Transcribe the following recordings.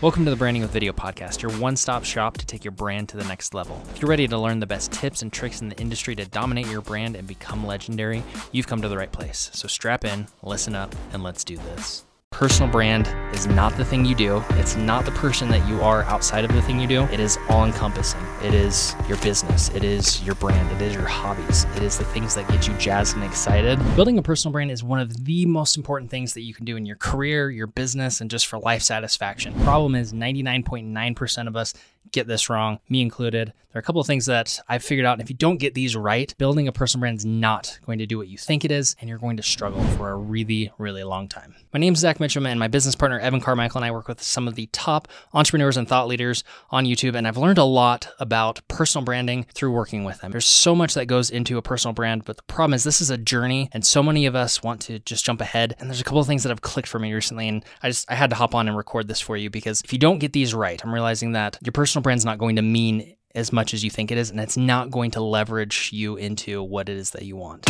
Welcome to the Branding with Video podcast, your one stop shop to take your brand to the next level. If you're ready to learn the best tips and tricks in the industry to dominate your brand and become legendary, you've come to the right place. So strap in, listen up, and let's do this. Personal brand is not the thing you do. It's not the person that you are outside of the thing you do. It is all encompassing. It is your business. It is your brand. It is your hobbies. It is the things that get you jazzed and excited. Building a personal brand is one of the most important things that you can do in your career, your business, and just for life satisfaction. Problem is 99.9% of us get this wrong, me included. There are a couple of things that I've figured out. And if you don't get these right, building a personal brand is not going to do what you think it is, and you're going to struggle for a really, really long time. My name is Zach Mitchum, and my business partner, Evan Carmichael, and I work with some of the top entrepreneurs and thought leaders on YouTube. And I've learned a lot about personal branding through working with them. There's so much that goes into a personal brand, but the problem is this is a journey, and so many of us want to just jump ahead. And there's a couple of things that have clicked for me recently, and I just I had to hop on and record this for you because if you don't get these right, I'm realizing that your personal brand's not going to mean as much as you think it is, and it's not going to leverage you into what it is that you want.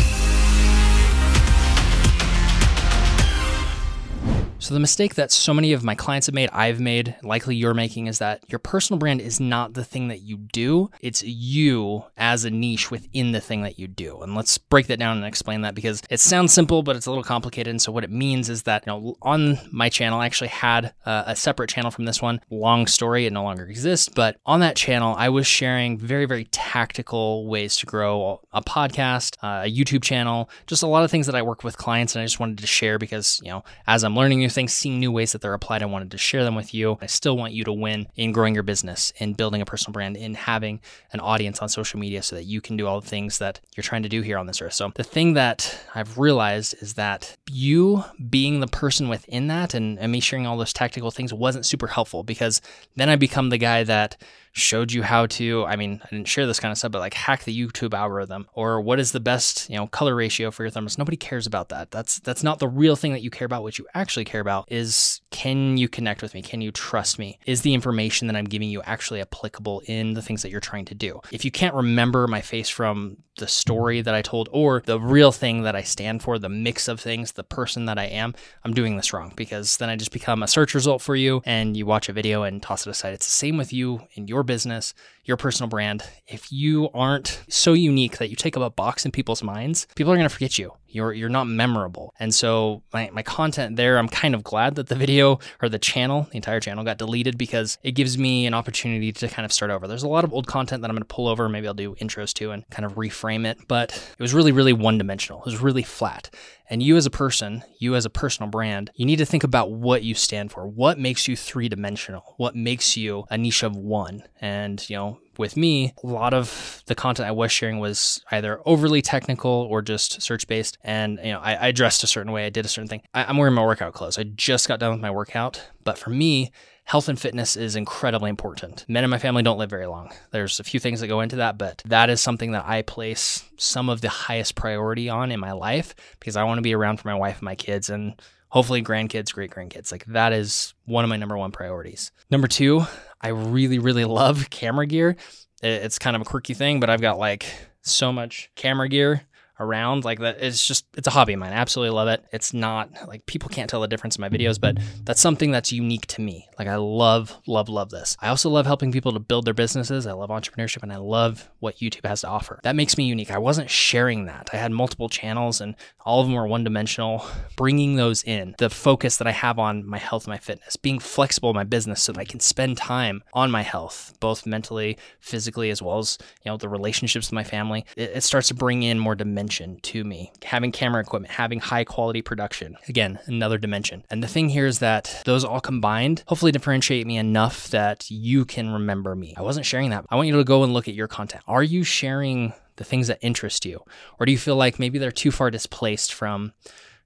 So, the mistake that so many of my clients have made, I've made, likely you're making, is that your personal brand is not the thing that you do. It's you as a niche within the thing that you do. And let's break that down and explain that because it sounds simple, but it's a little complicated. And so, what it means is that, you know, on my channel, I actually had a, a separate channel from this one. Long story, it no longer exists. But on that channel, I was sharing very, very tactical ways to grow a podcast, a YouTube channel, just a lot of things that I work with clients. And I just wanted to share because, you know, as I'm learning new things, seeing new ways that they're applied. I wanted to share them with you. I still want you to win in growing your business, in building a personal brand, in having an audience on social media so that you can do all the things that you're trying to do here on this earth. So, the thing that I've realized is that you being the person within that and, and me sharing all those tactical things wasn't super helpful because then I become the guy that showed you how to i mean i didn't share this kind of stuff but like hack the youtube algorithm or what is the best you know color ratio for your thumbs nobody cares about that. That's that's not the real thing that you care about. What you actually care about is can you connect with me? Can you trust me? Is the information that i'm giving you actually applicable in the things that you're trying to do? If you can't remember my face from the story that i told or the real thing that i stand for the mix of things the person that i am i'm doing this wrong because then i just become a search result for you and you watch a video and toss it aside. It's the same with you in your business, your personal brand, if you aren't so unique that you take up a box in people's minds, people are going to forget you. You're you're not memorable. And so my, my content there, I'm kind of glad that the video or the channel, the entire channel got deleted because it gives me an opportunity to kind of start over. There's a lot of old content that I'm going to pull over, maybe I'll do intros to and kind of reframe it, but it was really really one dimensional. It was really flat. And you as a person, you as a personal brand, you need to think about what you stand for. What makes you three dimensional? What makes you a niche of one? And, you know, with me, a lot of the content I was sharing was either overly technical or just search based. And, you know, I, I dressed a certain way, I did a certain thing. I, I'm wearing my workout clothes. I just got done with my workout. But for me, health and fitness is incredibly important. Men in my family don't live very long. There's a few things that go into that, but that is something that I place some of the highest priority on in my life because I want to be around for my wife and my kids and hopefully grandkids, great grandkids. Like that is one of my number one priorities. Number two, I really, really love camera gear. It's kind of a quirky thing, but I've got like so much camera gear around like that it's just it's a hobby of mine. I absolutely love it. It's not like people can't tell the difference in my videos but that's something that's unique to me. Like i love love love this. I also love helping people to build their businesses. I love entrepreneurship and i love what youtube has to offer. That makes me unique. I wasn't sharing that. I had multiple channels and all of them were one dimensional bringing those in. The focus that i have on my health my fitness being flexible in my business so that i can spend time on my health both mentally physically as well as you know the relationships with my family. It, it starts to bring in more dimension dimension to me. Having camera equipment, having high quality production. Again, another dimension. And the thing here is that those all combined hopefully differentiate me enough that you can remember me. I wasn't sharing that. I want you to go and look at your content. Are you sharing the things that interest you? Or do you feel like maybe they're too far displaced from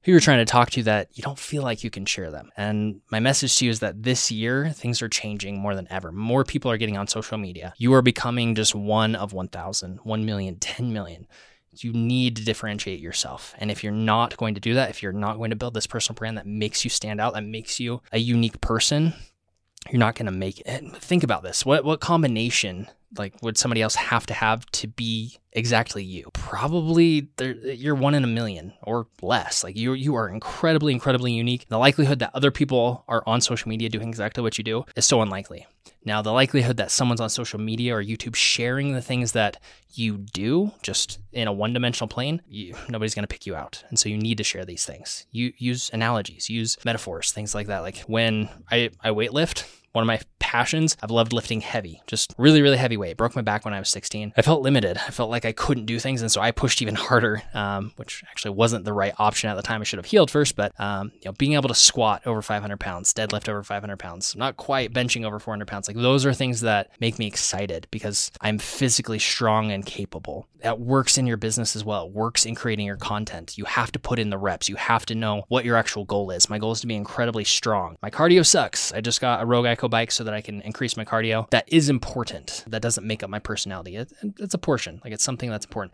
who you're trying to talk to that you don't feel like you can share them. And my message to you is that this year, things are changing more than ever. More people are getting on social media. You are becoming just one of 1,000, 1 million, 10 million. You need to differentiate yourself. And if you're not going to do that, if you're not going to build this personal brand that makes you stand out, that makes you a unique person, you're not going to make it. Think about this. What what combination like would somebody else have to have to be exactly you? Probably you're one in a million or less. Like you you are incredibly incredibly unique. The likelihood that other people are on social media doing exactly what you do is so unlikely. Now, the likelihood that someone's on social media or YouTube sharing the things that you do just in a one-dimensional plane, you, nobody's going to pick you out. And so you need to share these things. You use analogies, use metaphors, things like that. Like when I I weightlift, one of my passions. I've loved lifting heavy, just really, really heavy weight. Broke my back when I was 16. I felt limited. I felt like I couldn't do things. And so I pushed even harder, um, which actually wasn't the right option at the time. I should have healed first, but um, you know, being able to squat over 500 pounds, deadlift over 500 pounds, not quite benching over 400 pounds, like those are things that make me excited because I'm physically strong and capable. That works in your business as well. It works in creating your content. You have to put in the reps. You have to know what your actual goal is. My goal is to be incredibly strong. My cardio sucks. I just got a Rogue Echo bike so that I can increase my cardio. That is important. That doesn't make up my personality. It, it's a portion. Like it's something that's important.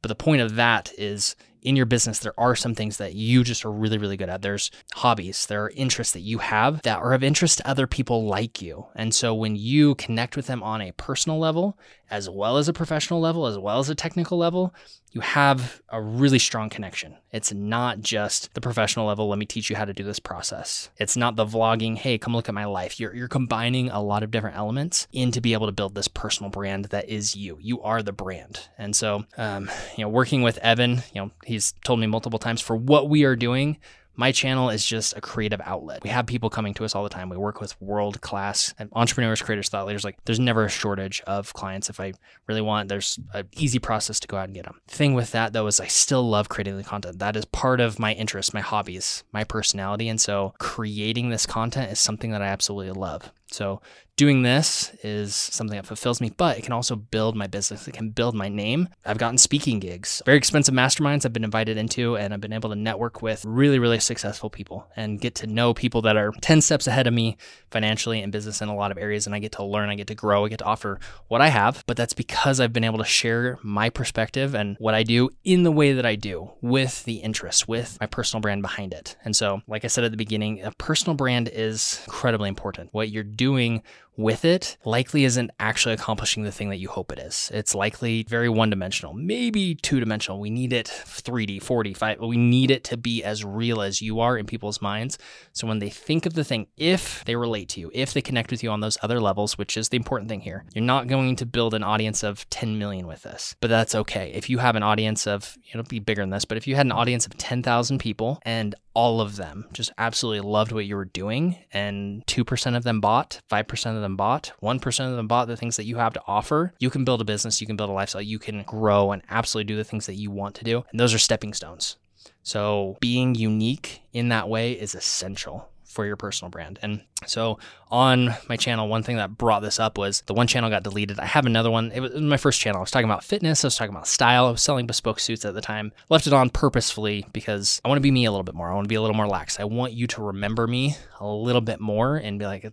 But the point of that is in your business, there are some things that you just are really, really good at. There's hobbies, there are interests that you have that are of interest to other people like you. And so when you connect with them on a personal level, as well as a professional level, as well as a technical level, you have a really strong connection. It's not just the professional level, let me teach you how to do this process. It's not the vlogging, hey, come look at my life. You're, you're combining a lot of different elements in to be able to build this personal brand that is you. You are the brand. And so, um, you know, working with Evan, you know, he's told me multiple times for what we are doing, my channel is just a creative outlet. We have people coming to us all the time. We work with world class entrepreneurs, creators, thought leaders. Like there's never a shortage of clients. If I really want, there's an easy process to go out and get them. The thing with that though is I still love creating the content. That is part of my interests, my hobbies, my personality. And so creating this content is something that I absolutely love. So doing this is something that fulfills me, but it can also build my business. It can build my name. I've gotten speaking gigs, very expensive masterminds I've been invited into, and I've been able to network with really, really successful people and get to know people that are 10 steps ahead of me financially and business in a lot of areas. And I get to learn, I get to grow, I get to offer what I have. But that's because I've been able to share my perspective and what I do in the way that I do with the interest, with my personal brand behind it. And so, like I said at the beginning, a personal brand is incredibly important. What you're doing with it likely isn't actually accomplishing the thing that you hope it is. It's likely very one dimensional, maybe two dimensional. We need it 3D, 4D, 5. We need it to be as real as you are in people's minds. So when they think of the thing, if they relate to you, if they connect with you on those other levels, which is the important thing here, you're not going to build an audience of 10 million with this, but that's okay. If you have an audience of, it'll be bigger than this, but if you had an audience of 10,000 people and all of them just absolutely loved what you were doing and 2% of them bought, 5% of them bought, 1% of them bought the things that you have to offer, you can build a business, you can build a lifestyle, you can grow and absolutely do the things that you want to do. And those are stepping stones. So being unique in that way is essential for your personal brand. And so on my channel, one thing that brought this up was the one channel got deleted. I have another one. It was my first channel. I was talking about fitness. I was talking about style. I was selling bespoke suits at the time. Left it on purposefully because I want to be me a little bit more. I want to be a little more lax. I want you to remember me a little bit more and be like,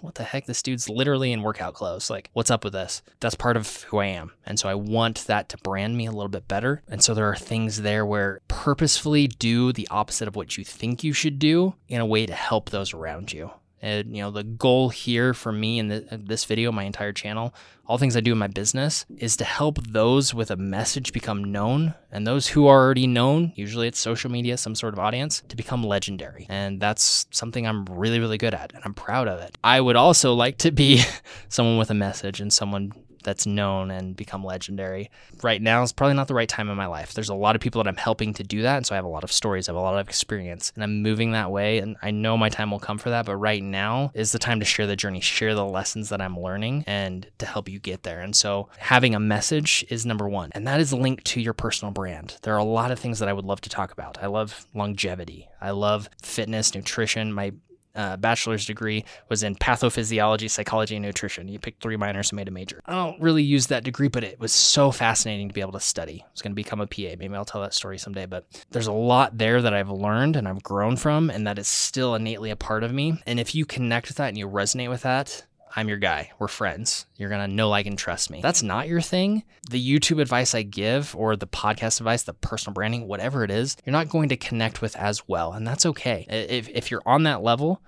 what the heck? This dude's literally in workout clothes. Like, what's up with this? That's part of who I am. And so I want that to brand me a little bit better. And so there are things there where purposefully do the opposite of what you think you should do in a way to help those around you. And, you know, the goal here for me in the, this video, my entire channel, all things I do in my business is to help those with a message become known and those who are already known, usually it's social media, some sort of audience, to become legendary. And that's something I'm really, really good at and I'm proud of it. I would also like to be someone with a message and someone that's known and become legendary. Right now is probably not the right time in my life. There's a lot of people that I'm helping to do that. And so I have a lot of stories, I have a lot of experience, and I'm moving that way. And I know my time will come for that. But right now is the time to share the journey, share the lessons that I'm learning, and to help you get there. And so having a message is number one. And that is linked to your personal brand. There are a lot of things that I would love to talk about. I love longevity, I love fitness, nutrition. My uh, bachelor's degree was in pathophysiology, psychology, and nutrition. You picked three minors and made a major. I don't really use that degree, but it was so fascinating to be able to study. I was going to become a PA. Maybe I'll tell that story someday. But there's a lot there that I've learned and I've grown from, and that is still innately a part of me. And if you connect with that and you resonate with that, I'm your guy. We're friends. You're going to know, like, and trust me. That's not your thing. The YouTube advice I give or the podcast advice, the personal branding, whatever it is, you're not going to connect with as well. And that's okay. If, if you're on that level,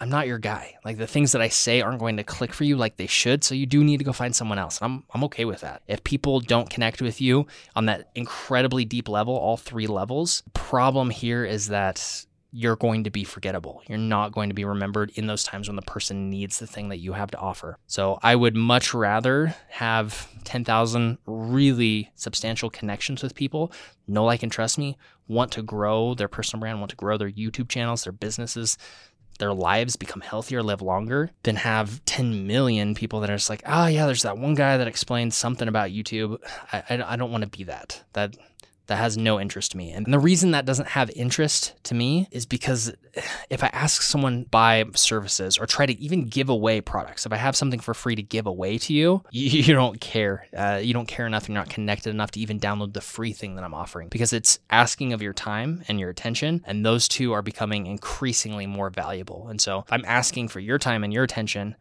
I'm not your guy. Like the things that I say aren't going to click for you like they should. So you do need to go find someone else. I'm, I'm okay with that. If people don't connect with you on that incredibly deep level, all three levels, problem here is that you're going to be forgettable. You're not going to be remembered in those times when the person needs the thing that you have to offer. So I would much rather have 10,000 really substantial connections with people, know, like, and trust me, want to grow their personal brand, want to grow their YouTube channels, their businesses, their lives become healthier, live longer, than have 10 million people that are just like, oh, yeah, there's that one guy that explains something about YouTube. I, I, I don't want to be that. That that has no interest to me. And the reason that doesn't have interest to me is because if I ask someone buy services or try to even give away products, if I have something for free to give away to you, you, you don't care. Uh, you don't care enough. You're not connected enough to even download the free thing that I'm offering because it's asking of your time and your attention. And those two are becoming increasingly more valuable. And so if I'm asking for your time and your attention,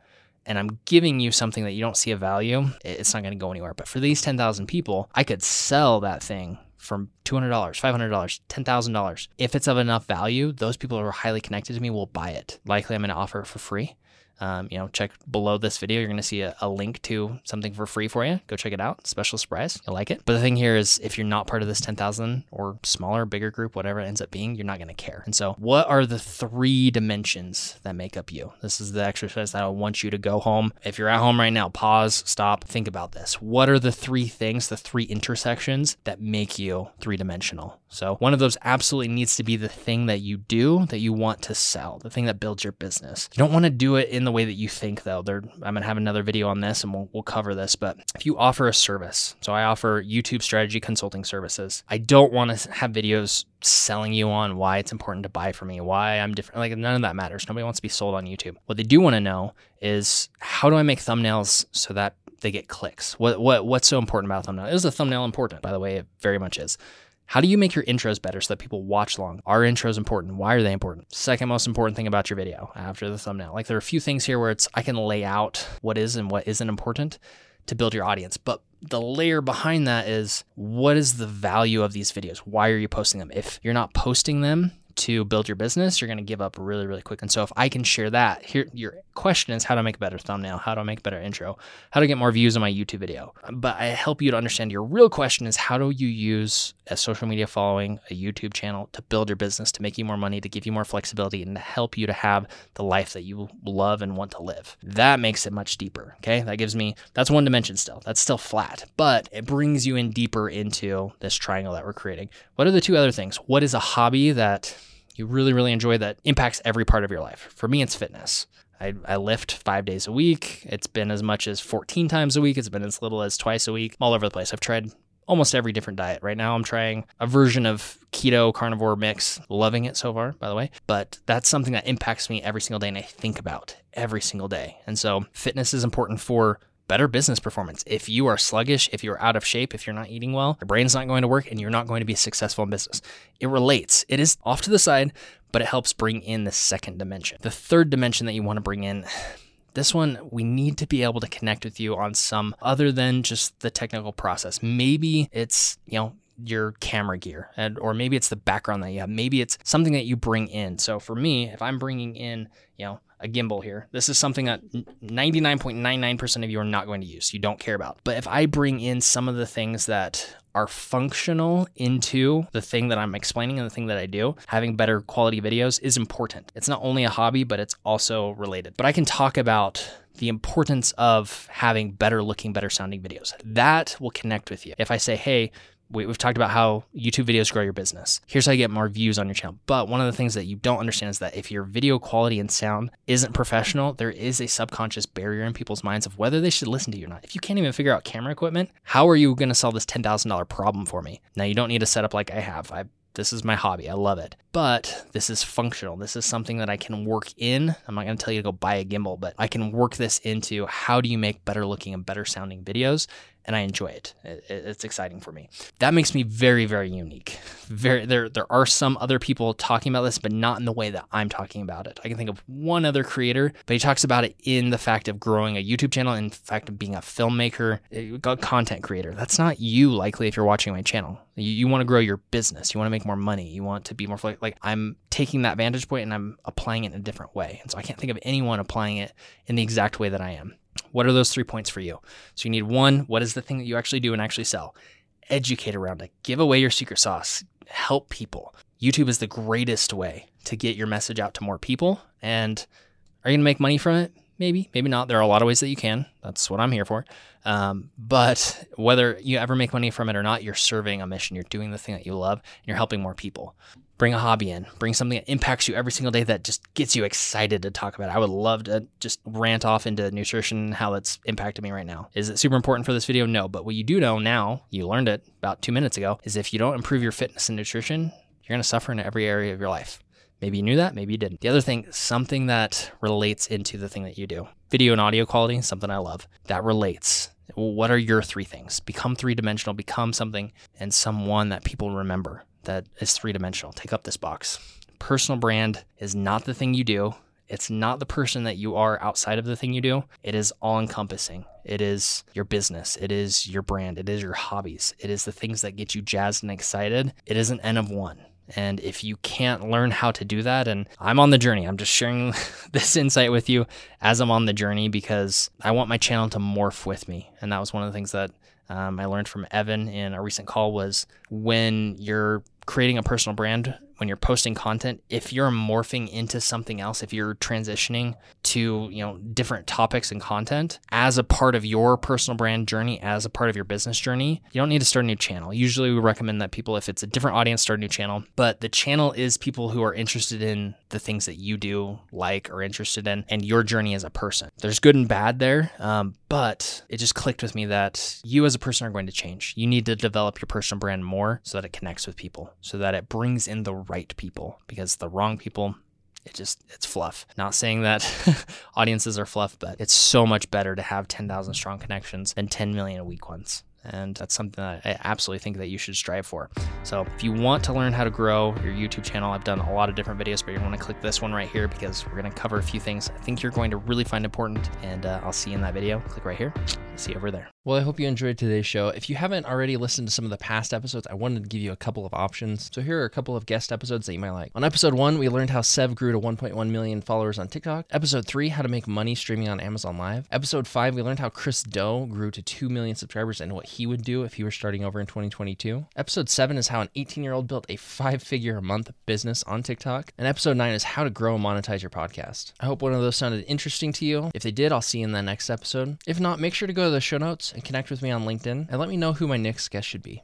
and I'm giving you something that you don't see a value, it's not going to go anywhere. But for these 10,000 people, I could sell that thing from $200, $500, $10,000. If it's of enough value, those people who are highly connected to me will buy it. Likely, I'm going to offer it for free. Um, you know, check below this video. You're going to see a, a, link to something for free for you. Go check it out. Special surprise. You'll like it. But the thing here is, if you're not part of this 10,000 or smaller, bigger group, whatever it ends up being, you're not going to care. And so, what are the three dimensions that make up you? This is the exercise that I want you to go home. If you're at home right now, pause, stop, think about this. What are the three things, the three intersections that make you three dimensional? So, one of those absolutely needs to be the thing that you do that you want to sell, the thing that builds your business. You don't want to do it in the way that you think, though. There, I'm to have another video on this and we'll, we'll cover this. But if you offer a service, so I offer YouTube strategy consulting services, I don't want to have videos selling you on why it's important to buy from me, why I'm different. Like, none of that matters. Nobody wants to be sold on YouTube. What they do want to know is how do I make thumbnails so that they get clicks? What, what, what's so important about thumbnail? Is a thumbnail important? By the way, it very much is. How do you make your intros better so that people watch long? Are intros important? Why are they important? Second most important thing about your video after the thumbnail. Like there are a few things here where it's I can lay out what is and what isn't important to build your audience. But the layer behind that is what is the value of these videos? Why are you posting them? If you're not posting them to build your business, you're going to give up really, really quick. And so if I can share that, here your question is how to make a better thumbnail, how to make a better intro, how to get more views on my YouTube video. But I help you to understand your real question is how do you use a social media following, a YouTube channel to build your business, to make you more money, to give you more flexibility, and to help you to have the life that you love and want to live. That makes it much deeper. Okay. That gives me, that's one dimension still. That's still flat, but it brings you in deeper into this triangle that we're creating. What are the two other things? What is a hobby that you really, really enjoy that impacts every part of your life. For me, it's fitness. I, I lift five days a week. It's been as much as 14 times a week. It's been as little as twice a week, all over the place. I've tried almost every different diet. Right now, I'm trying a version of keto carnivore mix. Loving it so far, by the way. But that's something that impacts me every single day and I think about every single day. And so, fitness is important for better business performance. If you are sluggish, if you're out of shape, if you're not eating well, your brain's not going to work and you're not going to be successful in business. It relates. It is off to the side, but it helps bring in the second dimension. The third dimension that you want to bring in this one, we need to be able to connect with you on some other than just the technical process. Maybe it's, you know, your camera gear and or maybe it's the background that you have maybe it's something that you bring in so for me if i'm bringing in you know a gimbal here. This is something that 99.99% of you are not going to use. You don't care about. But if I bring in some of the things that are functional into the thing that I'm explaining and the thing that I do, having better quality videos is important. It's not only a hobby, but it's also related. But I can talk about the importance of having better looking, better sounding videos. That will connect with you. If I say, hey, we, have talked about how YouTube videos grow your business. Here's how you get more views on your channel. But one of the things that you don't understand is that if your video quality and sound isn't professional, there is a subconscious barrier in people's minds of whether they should listen to you or not. If you can't even figure out camera equipment, how are you going to solve this $10,000 problem for me? Now, you don't need a setup like I have. I this is my hobby. I love it. But this is functional. This is something that I can work in. I'm not going to tell you to go buy a gimbal, but I can work this into how do you make better looking and better sounding videos and I enjoy it. it. It's exciting for me. That makes me very, very unique. Very there there are some other people talking about this, but not in the way that I'm talking about it. I can think of one other creator, but he talks about it in the fact of growing a YouTube channel, in fact of being a filmmaker, a content creator. That's not you likely if you're watching my channel. You, you want to grow your business. You want to make more money. You want to be more like I'm taking that vantage point and I'm applying it in a different way. And so I can't think of anyone applying it in the exact way that I am. What are those three points for you? So you need one, what is the thing that you actually do and actually sell? Educate around it. Give away your secret sauce. Help people. YouTube is the greatest way to get your message out to more people. And are you going to make money from it? Maybe, maybe not. There are a lot of ways that you can. That's what I'm here for. Um, but whether you ever make money from it or not, you're serving a mission. You're doing the thing that you love and you're helping more people. Bring a hobby in, bring something that impacts you every single day that just gets you excited to talk about it. I would love to just rant off into nutrition how it's impacted me right now. Is it super important for this video? No. But what you do know now, you learned it about two minutes ago, is if you don't improve your fitness and nutrition, you're going to suffer in every area of your life. Maybe you knew that, maybe you didn't. The other thing, something that relates into the thing that you do. Video and audio quality, something I love. That relates. What are your three things? Become three dimensional, become something and someone that people remember that is three dimensional. Take up this box. Personal brand is not the thing you do. It's not the person that you are outside of the thing you do. It is all encompassing. It is your business. It is your brand. It is your hobbies. It is the things that get you jazzed and excited. It is an N of one. And if you can't learn how to do that, and I'm on the journey, I'm just sharing this insight with you as I'm on the journey because I want my channel to morph with me. And that was one of the things that um, I learned from Evan in a recent call was when you're creating a personal brand, when you're posting content, if you're morphing into something else, if you're transitioning to, you know, different topics and content as a part of your personal brand journey, as a part of your business journey, you don't need to start a new channel. Usually we recommend that people, if it's a different audience, start a new channel. But the channel is people who are interested in the things that you do, like, or interested in, and your journey as a person. There's good and bad there, um, but it just clicked with me that you as a person are going to change. You need to develop your personal brand more so that it connects with people, so that it brings in the right people, because the wrong people, it just it's fluff. Not saying that audiences are fluff, but it's so much better to have 10,000 strong connections than 10 million weak ones and that's something that I absolutely think that you should strive for. So if you want to learn how to grow your YouTube channel, I've done a lot of different videos, but you want to click this one right here because we're going to cover a few things I think you're going to really find important, and uh, I'll see you in that video. Click right here. See you over there. Well, I hope you enjoyed today's show. If you haven't already listened to some of the past episodes, I wanted to give you a couple of options. So here are a couple of guest episodes that you might like. On episode one, we learned how Sev grew to 1.1 million followers on TikTok. Episode three, how to make money streaming on Amazon Live. Episode five, we learned how Chris Do grew to 2 million subscribers and what he would do if he were starting over in 2022. Episode 7 is how an 18 year old built a five figure a month business on TikTok. And episode 9 is how to grow and monetize your podcast. I hope one of those sounded interesting to you. If they did, I'll see you in the next episode. If not, make sure to go to the show notes and connect with me on LinkedIn and let me know who my next guest should be.